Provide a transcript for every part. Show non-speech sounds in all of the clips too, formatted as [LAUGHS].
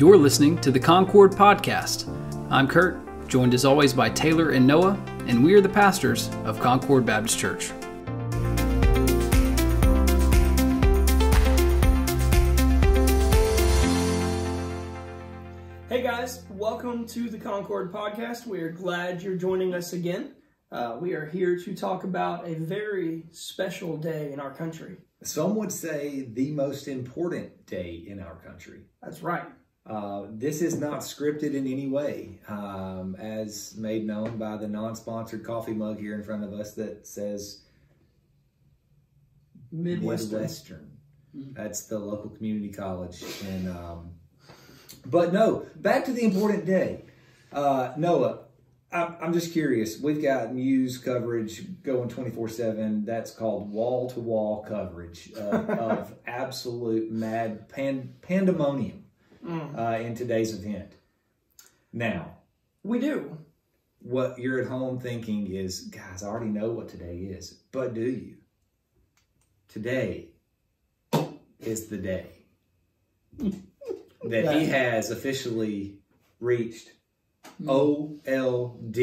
You're listening to the Concord Podcast. I'm Kurt, joined as always by Taylor and Noah, and we are the pastors of Concord Baptist Church. Hey guys, welcome to the Concord Podcast. We are glad you're joining us again. Uh, we are here to talk about a very special day in our country. Some would say the most important day in our country. That's right. Uh, this is not scripted in any way, um, as made known by the non-sponsored coffee mug here in front of us that says Midwestern. Midwestern. That's the local community college, and um, but no, back to the important day. Uh, Noah, I'm, I'm just curious. We've got news coverage going 24 7. That's called wall to wall coverage of, of [LAUGHS] absolute mad pan, pandemonium uh, in today's event. Now, We do. what you're at home thinking is, guys, I already know what today is. But do you? Today is the day that he has officially reached OLD.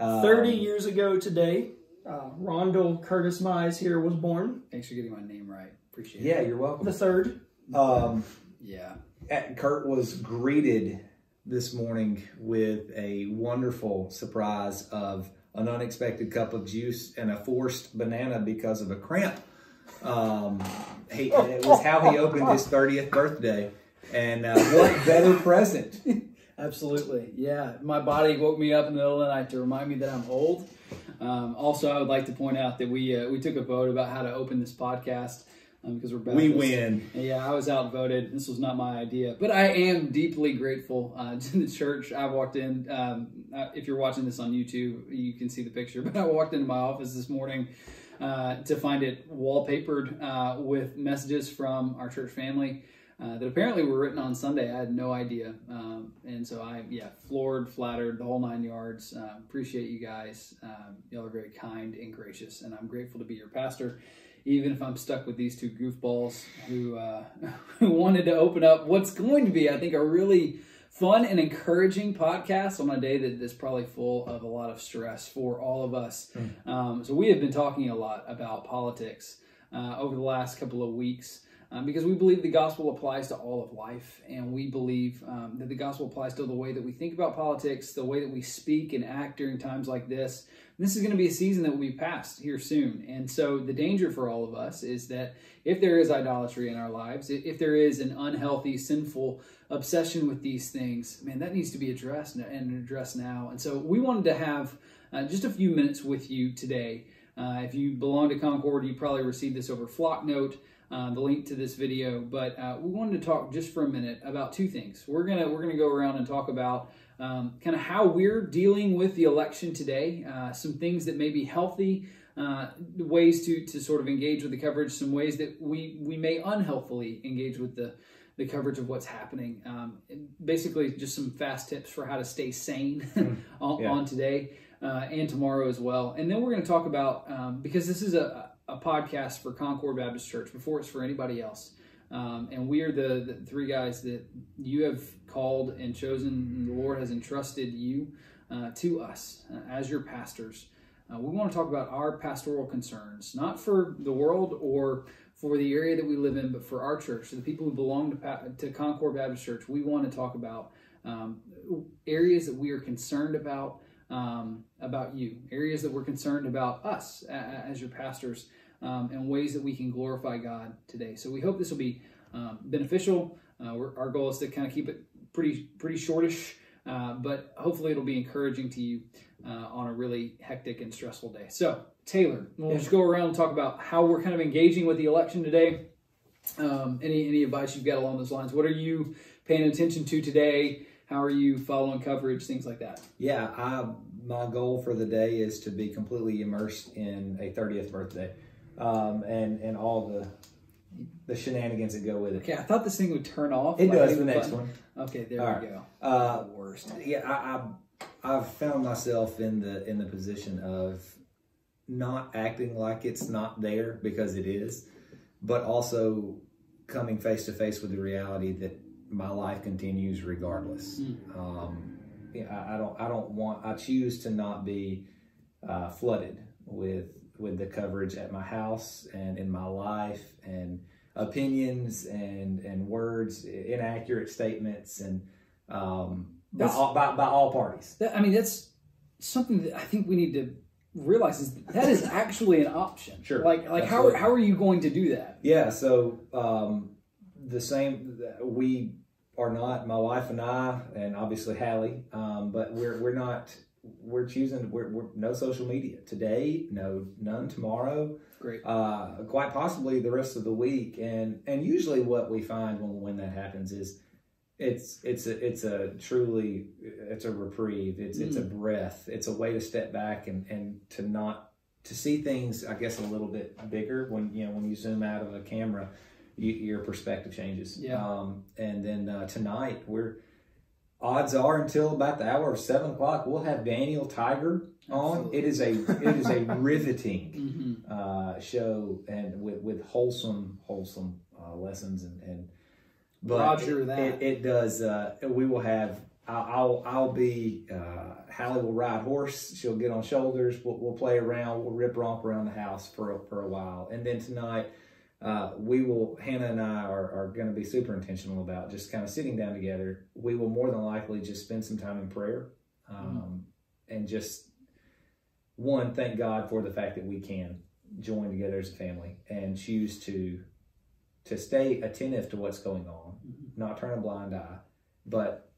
Uh, 30 years ago today, uh, Rondell Curtis Mize here was born. Thanks for getting my name right. Appreciate it. Yeah, you're welcome. The third. Um, Yeah. Kurt was greeted this morning with a wonderful surprise of an unexpected cup of juice and a forced banana because of a cramp. Um, he, it was how he opened his 30th birthday. And uh, what better present? [LAUGHS] Absolutely. Yeah. My body woke me up in the middle of the night to remind me that I'm old. Um, also, I would like to point out that we uh, we took a vote about how to open this podcast um, because we're We win. Yeah, I was outvoted. This was not my idea, but I am deeply grateful uh, [LAUGHS] to the church. I walked in. Um, if you're watching this on YouTube, you can see the picture. [LAUGHS] But I walked into my office this morning uh, to find it wallpapered uh, with messages from our church family uh, that apparently were written on Sunday. I had no idea, um, and so I yeah floored, flattered, the whole nine yards. Uh, appreciate you guys. Um, y'all are very kind and gracious, and I'm grateful to be your pastor even if I'm stuck with these two goofballs who uh, [LAUGHS] who wanted to open up what's going to be, I think, a really fun and encouraging podcast on a day that is probably full of a lot of stress for all of us. Um, so we have been talking a lot about politics uh, over the last couple of weeks. Um, because we believe the gospel applies to all of life, and we believe um, that the gospel applies to the way that we think about politics, the way that we speak and act during times like this, this is going to be a season that will be passed here soon. And so the danger for all of us is that if there is idolatry in our lives, if there is an unhealthy, sinful obsession with these things, man, that needs to be addressed and addressed now. And so we wanted to have uh, just a few minutes with you today. Uh, if you belong to Concord, you probably received this over Flocknote. Uh, the link to this video, but uh, we wanted to talk just for a minute about two things. We're gonna we're gonna go around and talk about um, kind of how we're dealing with the election today, uh, some things that may be healthy, uh, ways to to sort of engage with the coverage, some ways that we we may unhealthily engage with the the coverage of what's happening. Um, basically, just some fast tips for how to stay sane [LAUGHS] on, Yeah. on today uh, and tomorrow as well. And then we're going to talk about um, because this is a a podcast for Concord Baptist Church before it's for anybody else. Um, and we are the, the three guys that you have called and chosen, and the Lord has entrusted you uh, to us uh, as your pastors. Uh, we want to talk about our pastoral concerns, not for the world or for the area that we live in, but for our church, the people who belong to, to Concord Baptist Church. We want to talk about um, areas that we are concerned about um, about you, areas that we're concerned about us as your pastors, um, and ways that we can glorify God today. So we hope this will be um, beneficial. Uh, we're, our goal is to kind of keep it pretty pretty shortish, uh, but hopefully it'll be encouraging to you uh, on a really hectic and stressful day. So Taylor, we'll just go around and talk about how we're kind of engaging with the election today. Um, any any advice you've got along those lines? What are you paying attention to today? How are you following coverage? Things like that. Yeah, I, my goal for the day is to be completely immersed in a 30th birthday um, and, and all the the shenanigans that go with it. Okay, I thought this thing would turn off. It like does the next button. one. Okay, there All we right. go. Uh, the worst. yeah, I, I I've found myself in the in the position of not acting like it's not there because it is, but also coming face to face with the reality that my life continues regardless. Um, yeah, I, I don't I don't want I choose to not be uh, flooded with with the coverage at my house and in my life and opinions and and words inaccurate statements and um, by, all, by, by all parties. That, I mean, that's something that I think we need to realize is that is actually an option. Sure. Like, like how, how are you going to do that? Yeah, so um, the same. We are not my wife and I, and obviously Hallie, um, but we're we're not. We're choosing. We're, we're no social media today. No, none tomorrow. Great. Uh, quite possibly the rest of the week. And and usually what we find when when that happens is. It's it's a it's a truly it's a reprieve. It's it's a breath. It's a way to step back and and to not to see things I guess a little bit bigger when you know when you zoom out of a camera you, your perspective changes Yeah. um, and then uh, tonight we're odds are until about the hour of seven o'clock we'll have Daniel Tiger on Absolutely. it is a it is a [LAUGHS] riveting hmm uh, show and with, with wholesome wholesome uh, lessons and, and but Roger it, that. It, it does uh, we will have I'll I'll, I'll be uh, Hallie will ride horse she'll get on shoulders we'll, we'll play around we'll rip romp around the house for a, for a while and then tonight uh, we will Hannah and I are, are going to be super intentional about just kind of sitting down together. We will more than likely just spend some time in prayer um, and just one thank God for the fact that we can join together as a family and choose to to stay attentive to what's going on, not turn a blind eye, but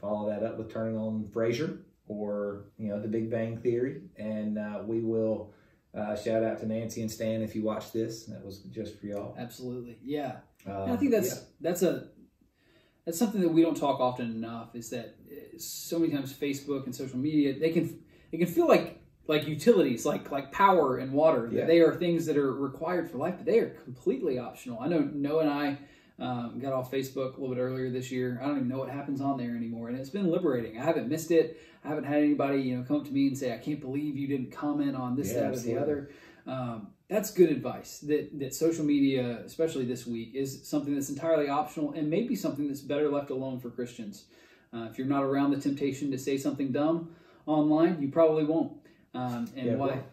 follow that up with turning on Frasier or you know the Big Bang Theory, and uh, we will uh, shout out to Nancy and Stan if you watch this. That was just for y'all. Absolutely. Yeah. Um, I think that's yeah. that's a that's something that we don't talk often enough. Is that uh, so many times Facebook and social media they can they can feel like like utilities, like like power and water. Yeah. They are things that are required for life, but they are completely optional. I know Noah and I um, got off Facebook a little bit earlier this year. I don't even know what happens on there anymore, and it's been liberating. I haven't missed it. I haven't had anybody you know come up to me and say, "I can't believe you didn't comment on this, Yeah, that, or the other." Um, that's good advice. That that social media, especially this week, is something that's entirely optional and maybe something that's better left alone for Christians. Uh, if you're not around the temptation to say something dumb online, you probably won't. Um, and Yeah, why? well,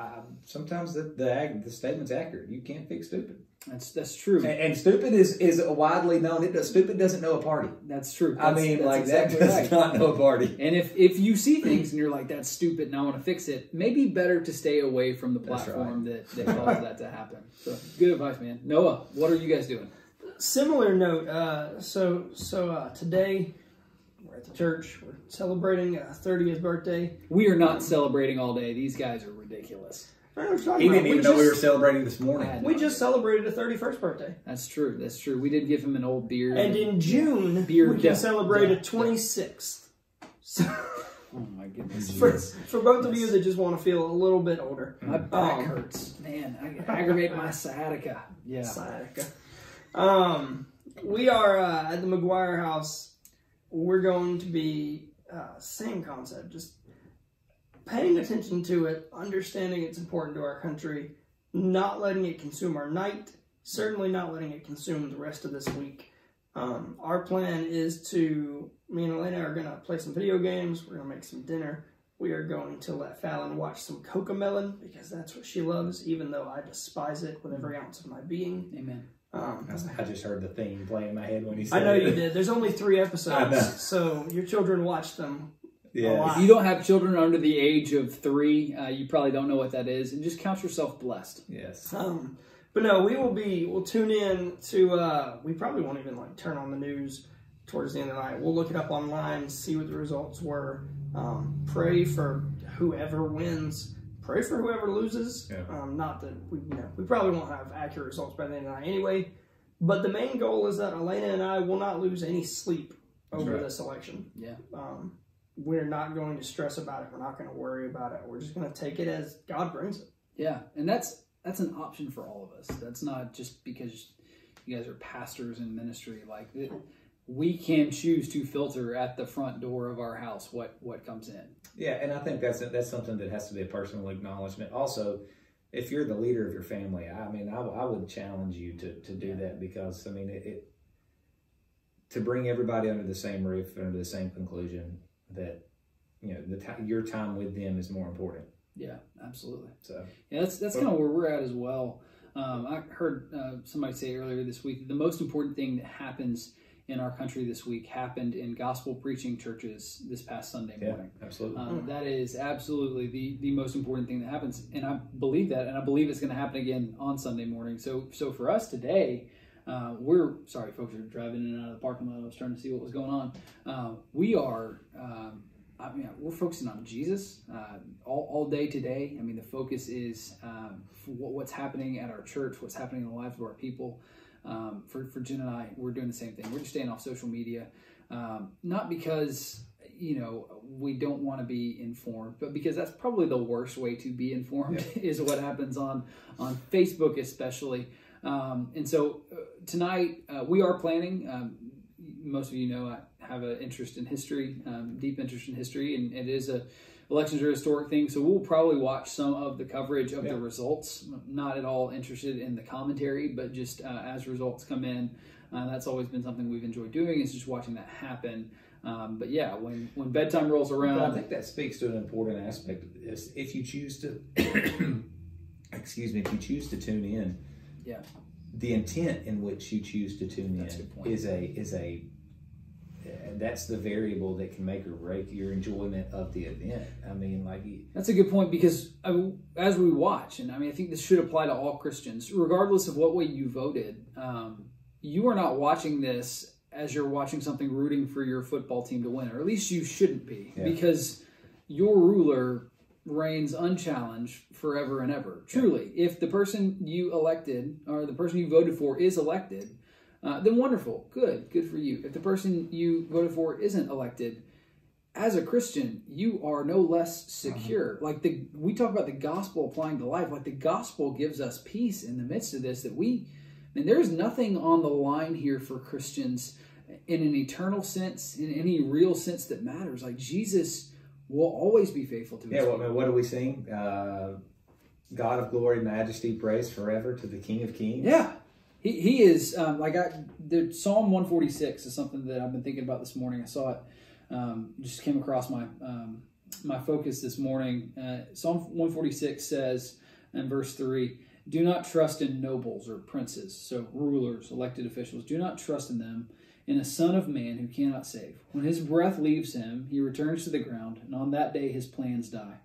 um, sometimes the, the the statement's accurate. You can't fix stupid, That's that's true. and, and stupid is is widely known. It does, stupid doesn't know a party. That's true. I mean, that's like exactly that does right. not know a party. And if, if you see things and you're like, that's stupid and I want to fix it, maybe better to stay away from the That's platform that, that caused that to happen. So good advice, man. Noah, what are you guys doing? Similar note. Uh, so so uh, today we're at the church. We're celebrating a 30th birthday. We are not celebrating all day. These guys are ridiculous. I don't know what you're He didn't about. even know we were celebrating this morning. We just celebrated a 31st birthday. That's true. That's true. We did give him an old beard. And in June, Beer we can death. celebrate a Death. 26th. So, [LAUGHS] oh my goodness. for, for both of you that just want to feel a little bit older. My back Um, hurts. Man, I aggravate my sciatica. Yeah. Sciatica. Um, we are uh, at the McGuire house. We're going to be uh, same concept, just paying attention to it, understanding it's important to our country, not letting it consume our night, certainly not letting it consume the rest of this week. Um, our plan is to me and Elena are gonna play some video games. We're gonna make some dinner. We are going to let Fallon watch some Cocomelon because that's what she loves, even though I despise it with every ounce of my being. Amen. Um, I just heard the theme play in my head when he said I know it. you did. There's only three episodes, so your children watch them. Yeah. lot. If you don't have children under the age of three, uh, you probably don't know what that is, and just count yourself blessed. Yes. Um, but no, we will be. We'll tune in to. Uh, we probably won't even like turn on the news towards the end of the night. We'll look it up online, see what the results were. Um, pray for whoever wins. Pray for whoever loses. Yeah. Um, not that we, you know, we probably won't have accurate results by the end of the night anyway. But the main goal is that Elena and I will not lose any sleep over right. this election. Yeah. Um, we're not going to stress about it. We're not going to worry about it. We're just going to take it as God brings it. Yeah, and that's that's an option for all of us. That's not just because you guys are pastors in ministry. Like it, we can choose to filter at the front door of our house what what comes in. Yeah, and I think that's that's something that has to be a personal acknowledgement. Also, if you're the leader of your family, I mean, I, I would challenge you to, to do Yeah. that because I mean, it, it to bring everybody under the same roof, under the same conclusion that you know the your time with them is more important. Yeah, absolutely. So Yeah, that's that's kind of where we're at as well. Um, I heard uh, somebody say earlier this week the most important thing that happens in our country this week happened in gospel preaching churches this past Sunday yeah, morning. absolutely. Um, that is absolutely the the most important thing that happens, and I believe that, and I believe it's going to happen again on Sunday morning. So, so for us today, uh, we're sorry, folks are driving in and out of the parking lot. I was trying to see what was going on. Uh, we are, um, I mean, we're focusing on Jesus uh, all, all day today. I mean, the focus is um, what, what's happening at our church, what's happening in the lives of our people. Um, for for Jen and I, we're doing the same thing. We're just staying off social media, um, not because you know we don't want to be informed but because that's probably the worst way to be informed [LAUGHS] is what happens on on facebook especially um, and so uh, tonight uh, we are planning um, most of you know i have an interest in history um, deep interest in history and it is a elections are a historic thing so we'll probably watch some of the coverage of Yeah. the results not at all interested in the commentary but just uh, as results come in uh, that's always been something we've enjoyed doing is just watching that happen um, but yeah, when when bedtime rolls But I think that speaks to an important aspect of this. If you choose to, [COUGHS] excuse me, if you choose to tune in, Yeah. the intent in which you choose to tune That's in is a is a that's the variable that can make or break your enjoyment of the event. I mean, like that's a good point because I mean, as we watch, and I mean, I think this should apply to all Christians, regardless of what way you voted. Um, you are not watching this as you're watching something rooting for your football team to win, or at least you shouldn't be, Yeah. because your ruler reigns unchallenged forever and ever. Truly, if the person you elected or the person you voted for is elected, uh, then wonderful, good, good for you. If the person you voted for isn't elected, as a Christian, you are no less secure. Like the we talk about the gospel applying to life. Like the gospel gives us peace in the midst of this. That we, and there's nothing on the line here for Christians in an eternal sense, in any real sense that matters. Like Jesus will always be faithful to his yeah. What, what do we sing? Uh, God of glory, majesty, praise forever to the King of Kings. Yeah, he, he is um, like I. The Psalm one forty six is something that I've been thinking about this morning. I saw it, um, just came across my um, my focus this morning. Uh, Psalm one forty six says in verse three, "Do not trust in nobles or princes, so rulers, elected officials. Do not trust in them." In a son of man who cannot save. When his breath leaves him, he returns to the ground, and on that day his plans die.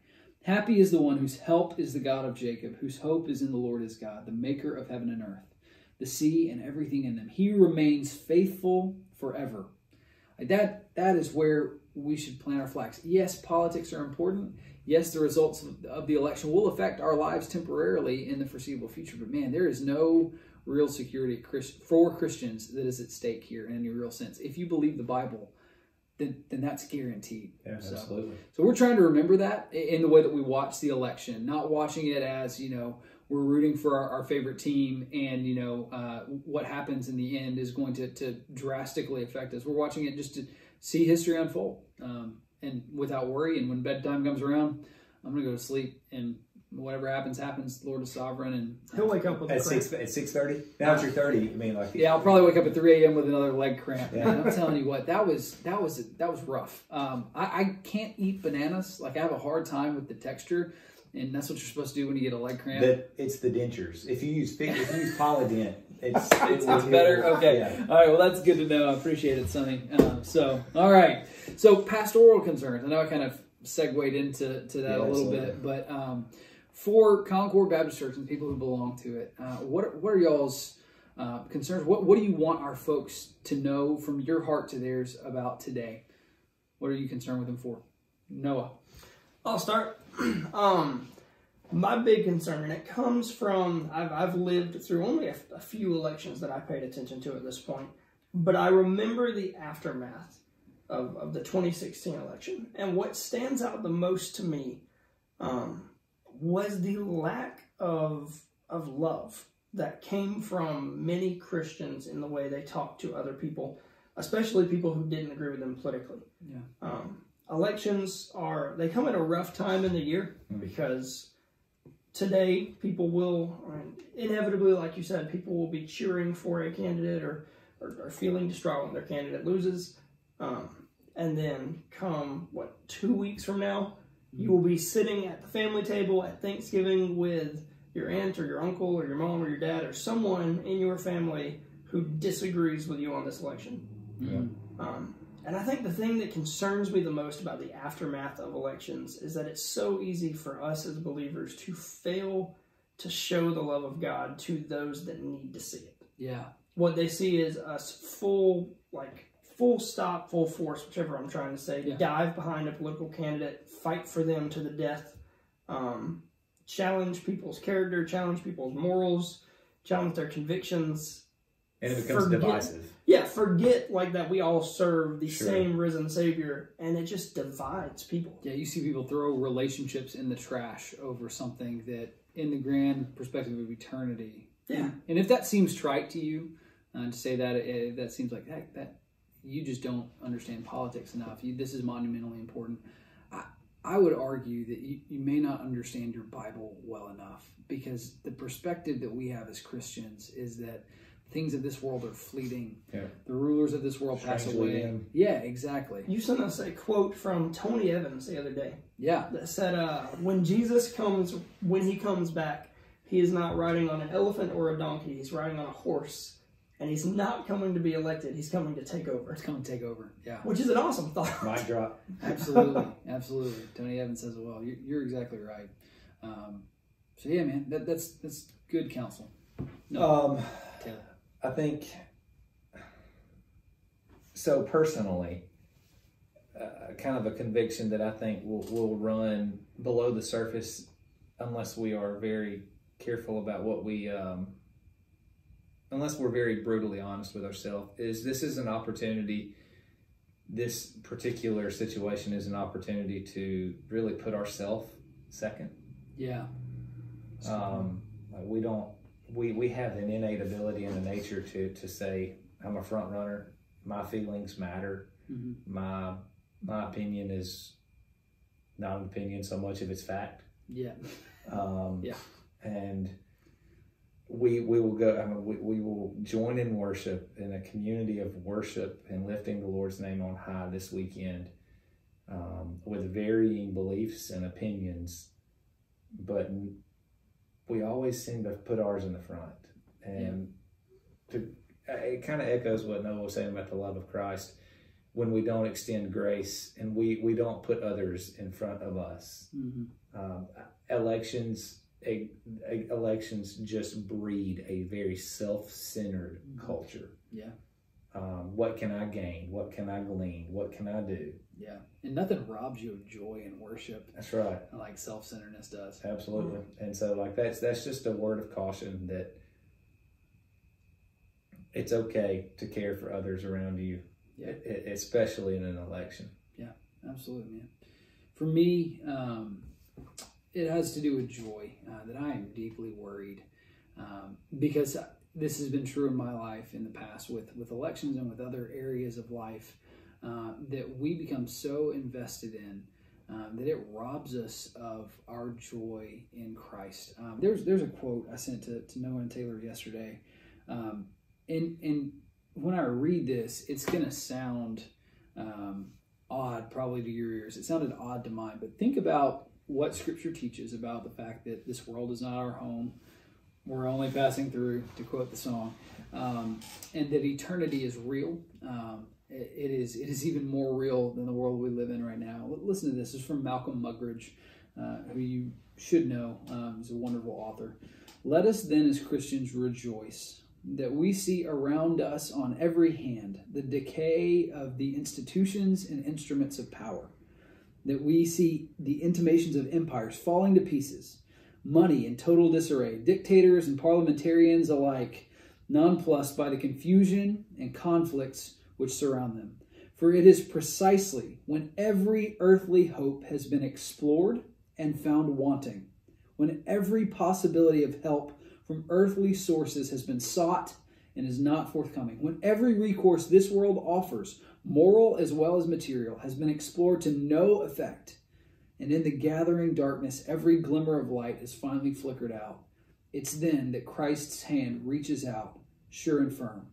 Happy is the one whose help is the God of Jacob, whose hope is in the Lord his God, the maker of heaven and earth, the sea and everything in them. He remains faithful forever. Like that that is where we should plant our flags. Yes, politics are important. Yes, the results of- of the election will affect our lives temporarily in the foreseeable future, but man, there is no real security for Christians that is at stake here in any real sense. If you believe the Bible, then, then that's guaranteed. Yeah, So- absolutely. so we're trying to remember that in the way that we watch the election, not watching it as you know we're rooting for our, our favorite team, and you know uh, what happens in the end is going to, to drastically affect us. We're watching it just to see history unfold, um, and without worry. And when bedtime comes around, I'm gonna go to sleep, and whatever happens, happens. Lord is sovereign, and He'll wake up with a At cramp. six at six thirty. Now it's your thirty. I mean, like yeah, I'll probably wake up at 3 a.m. with another leg cramp. Yeah. Man, I'm telling you what, that was that was that was rough. Um, I, I can't eat bananas. Like I have a hard time with the texture, and that's what you're supposed to do when you get a leg cramp. that it's the dentures. If you use fig- if you use Polident, it's [LAUGHS] it's, it's better. heal. Okay. Yeah. All right. Well, that's good to know. I appreciate it, Sonny. Um, so, all right. So, pastoral concerns. I know I kind of segued into to that Yeah, a little absolutely. bit, but um, for Concord Baptist Church and people who belong to it, uh, what what are y'all's uh, concerns? What what do you want our folks to know from your heart to theirs about today? What are you concerned with them for? Noah. I'll start. [CLEARS THROAT] um, my big concern, and it comes from I've, I've lived through only a, a few elections that I paid attention to at this point, but I remember the aftermath of, of the 2016 election. And what stands out the most to me um, was the lack of, of love that came from many Christians in the way they talked to other people, especially people who didn't agree with them politically. Yeah. Um, elections are they come at a rough time in the year Mm. because today people will inevitably like you said people will be cheering for a candidate or are, are feeling distraught when their candidate loses. Um, and then come what two weeks from now, you will be sitting at the family table at Thanksgiving with your aunt or your uncle or your mom or your dad or someone in your family who disagrees with you on this election. Um, and I think the thing that concerns me the most about the aftermath of elections is that it's so easy for us as believers to fail to show the love of God to those that need to see it. Yeah. What they see is us full, like, full stop, full force, whichever I'm trying to say, Yeah. dive behind a political candidate, fight for them to the death, um, challenge people's character, challenge people's morals, challenge their convictions, And it becomes Forget- divisive. yeah, forget like that we all serve the Sure. same risen Savior, and it just divides people. Yeah, you see people throw relationships in the trash over something that, in the grand perspective of eternity, Yeah. And if that seems trite to you, uh, to say that uh, that seems like heck, that you just don't understand politics enough. You, this is monumentally important. I, I would argue that you, you may not understand your Bible well enough because the perspective that we have as Christians is that things of this world are fleeting. Yeah. The rulers of this world pass away. dim. Yeah, exactly. You sent us a quote from Tony Evans the other day Yeah, that said, uh, "When Jesus comes, when he comes back, he is not riding on an elephant or a donkey. He's riding on a horse, and he's not coming to be elected. He's coming to take over." He's coming to take over. Yeah. Which is an awesome thought. [LAUGHS] Mic drop. Absolutely, [LAUGHS] absolutely. Tony Evans says it well. You're, you're exactly right. Um, so yeah, man, that, that's that's good counsel. Um, Taylor. I think so. Personally, uh, kind of a conviction that I think will will run below the surface unless we are very careful about what we. Um, unless we're very brutally honest with ourselves, is this is an opportunity. This particular situation is an opportunity to really put ourselves second. Yeah, Um, like we don't, we, we have an innate ability and a nature to, to say, I'm a front runner. My feelings matter. Mhm. My, my opinion is not an opinion so much if it's fact. yeah, Um, [LAUGHS] Yeah. And we, we will go, I mean, we, we will join in worship in a community of worship and lifting the Lord's name on high this weekend um, with varying beliefs and opinions, but we always seem to put ours in the front. And to, it kind of echoes what Noah was saying about the love of Christ. When we don't extend grace and we, we don't put others in front of us hmm um, elections a, a- elections just breed a very self-centered culture. Yeah. um, what can i gain? What can i glean? What can i do yeah. And nothing robs you of joy and worship that's right like self-centeredness does. absolutely and so like that's that's just a word of caution that it's okay to care for others around you Yeah. e- especially in an election Yeah, Absolutely, man. For me, um, it has to do with joy. Uh, that I am deeply worried um, because this has been true in my life in the past with with elections and with other areas of life uh, that we become so invested in um, that it robs us of our joy in Christ. Um, there's there's a quote I sent to, to Noah and Taylor yesterday, um, and and when I read this, it's gonna sound um, odd probably to your ears. It sounded odd to mine, but think about what Scripture teaches about the fact that this world is not our home. We're only passing through, to quote the song, um, and that eternity is real. It, is. It is even more real than the world we live in right now. Listen to this. This is from Malcolm Muggeridge, uh, who you should know. Um, he's a wonderful author. Let us then, as Christians, rejoice that we see around us on every hand the decay of the institutions and instruments of power, that we see the intimations of empires falling to pieces, money in total disarray, dictators and parliamentarians alike nonplussed by the confusion and conflicts which surround them. For it is precisely when every earthly hope has been explored and found wanting, when every possibility of help from earthly sources has been sought and is not forthcoming, when every recourse this world offers, moral as well as material, has been explored to no effect, and in the gathering darkness every glimmer of light is finally flickered out, it's then that Christ's hand reaches out, sure and firm,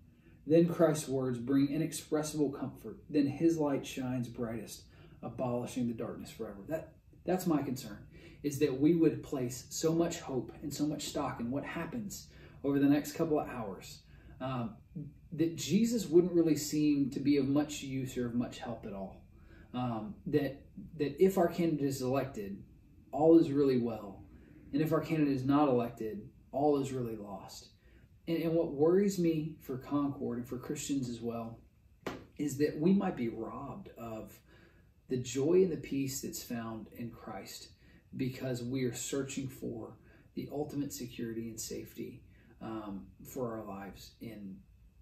Then Christ's words bring inexpressible comfort. Then his light shines brightest, abolishing the darkness forever. That that's my concern is that we would place so much hope and so much stock in what happens over the next couple of hours um, that Jesus wouldn't really seem to be of much use or of much help at all. Um, that that if our candidate is elected, all is really well, and if our candidate is not elected, all is really lost. And, and what worries me for Concord and for Christians as well is that we might be robbed of the joy and the peace that's found in Christ because we are searching for the ultimate security and safety um, for our lives in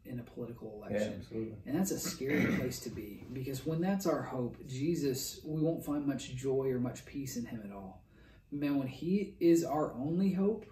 in a political election. Yeah, and that's a scary [CLEARS THROAT] place to be because when that's our hope, Jesus, we won't find much joy or much peace in him at all. Man, when he is our only hope,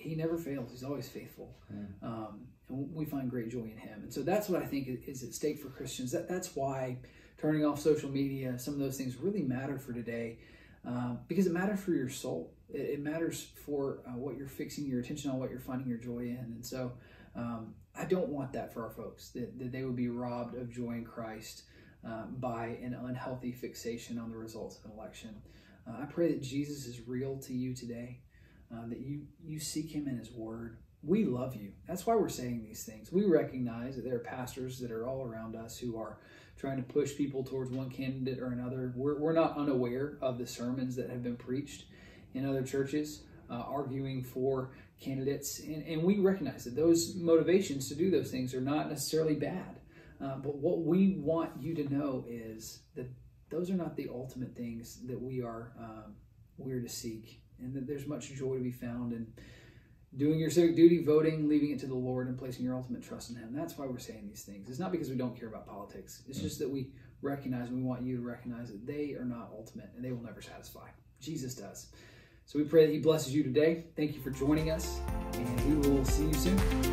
he never fails. He's always faithful. Yeah. Um, and we find great joy in him. And so that's what I think is at stake for Christians. That, that's why turning off social media, some of those things really matter for today um, because it matters for your soul. It, it matters for uh, what you're fixing your attention on, what you're finding your joy in. And so um, I don't want that for our folks, that, that they would be robbed of joy in Christ um, by an unhealthy fixation on the results of an election. Uh, I pray that Jesus is real to you today, uh, that you, you seek him in his word. We love you. That's why we're saying these things. We recognize that there are pastors that are all around us who are trying to push people towards one candidate or another. We're, we're not unaware of the sermons that have been preached in other churches uh, arguing for candidates. And, and we recognize that those motivations to do those things are not necessarily bad. Uh, but what we want you to know is that those are not the ultimate things that we are um, we're to seek, and that there's much joy to be found in doing your civic duty, voting, leaving it to the Lord, and placing your ultimate trust in Him. That's why we're saying these things. It's not because we don't care about politics. It's mm. just that we recognize, and we want you to recognize that they are not ultimate, and they will never satisfy. Jesus does. So we pray that He blesses you today. Thank you for joining us, and we will see you soon.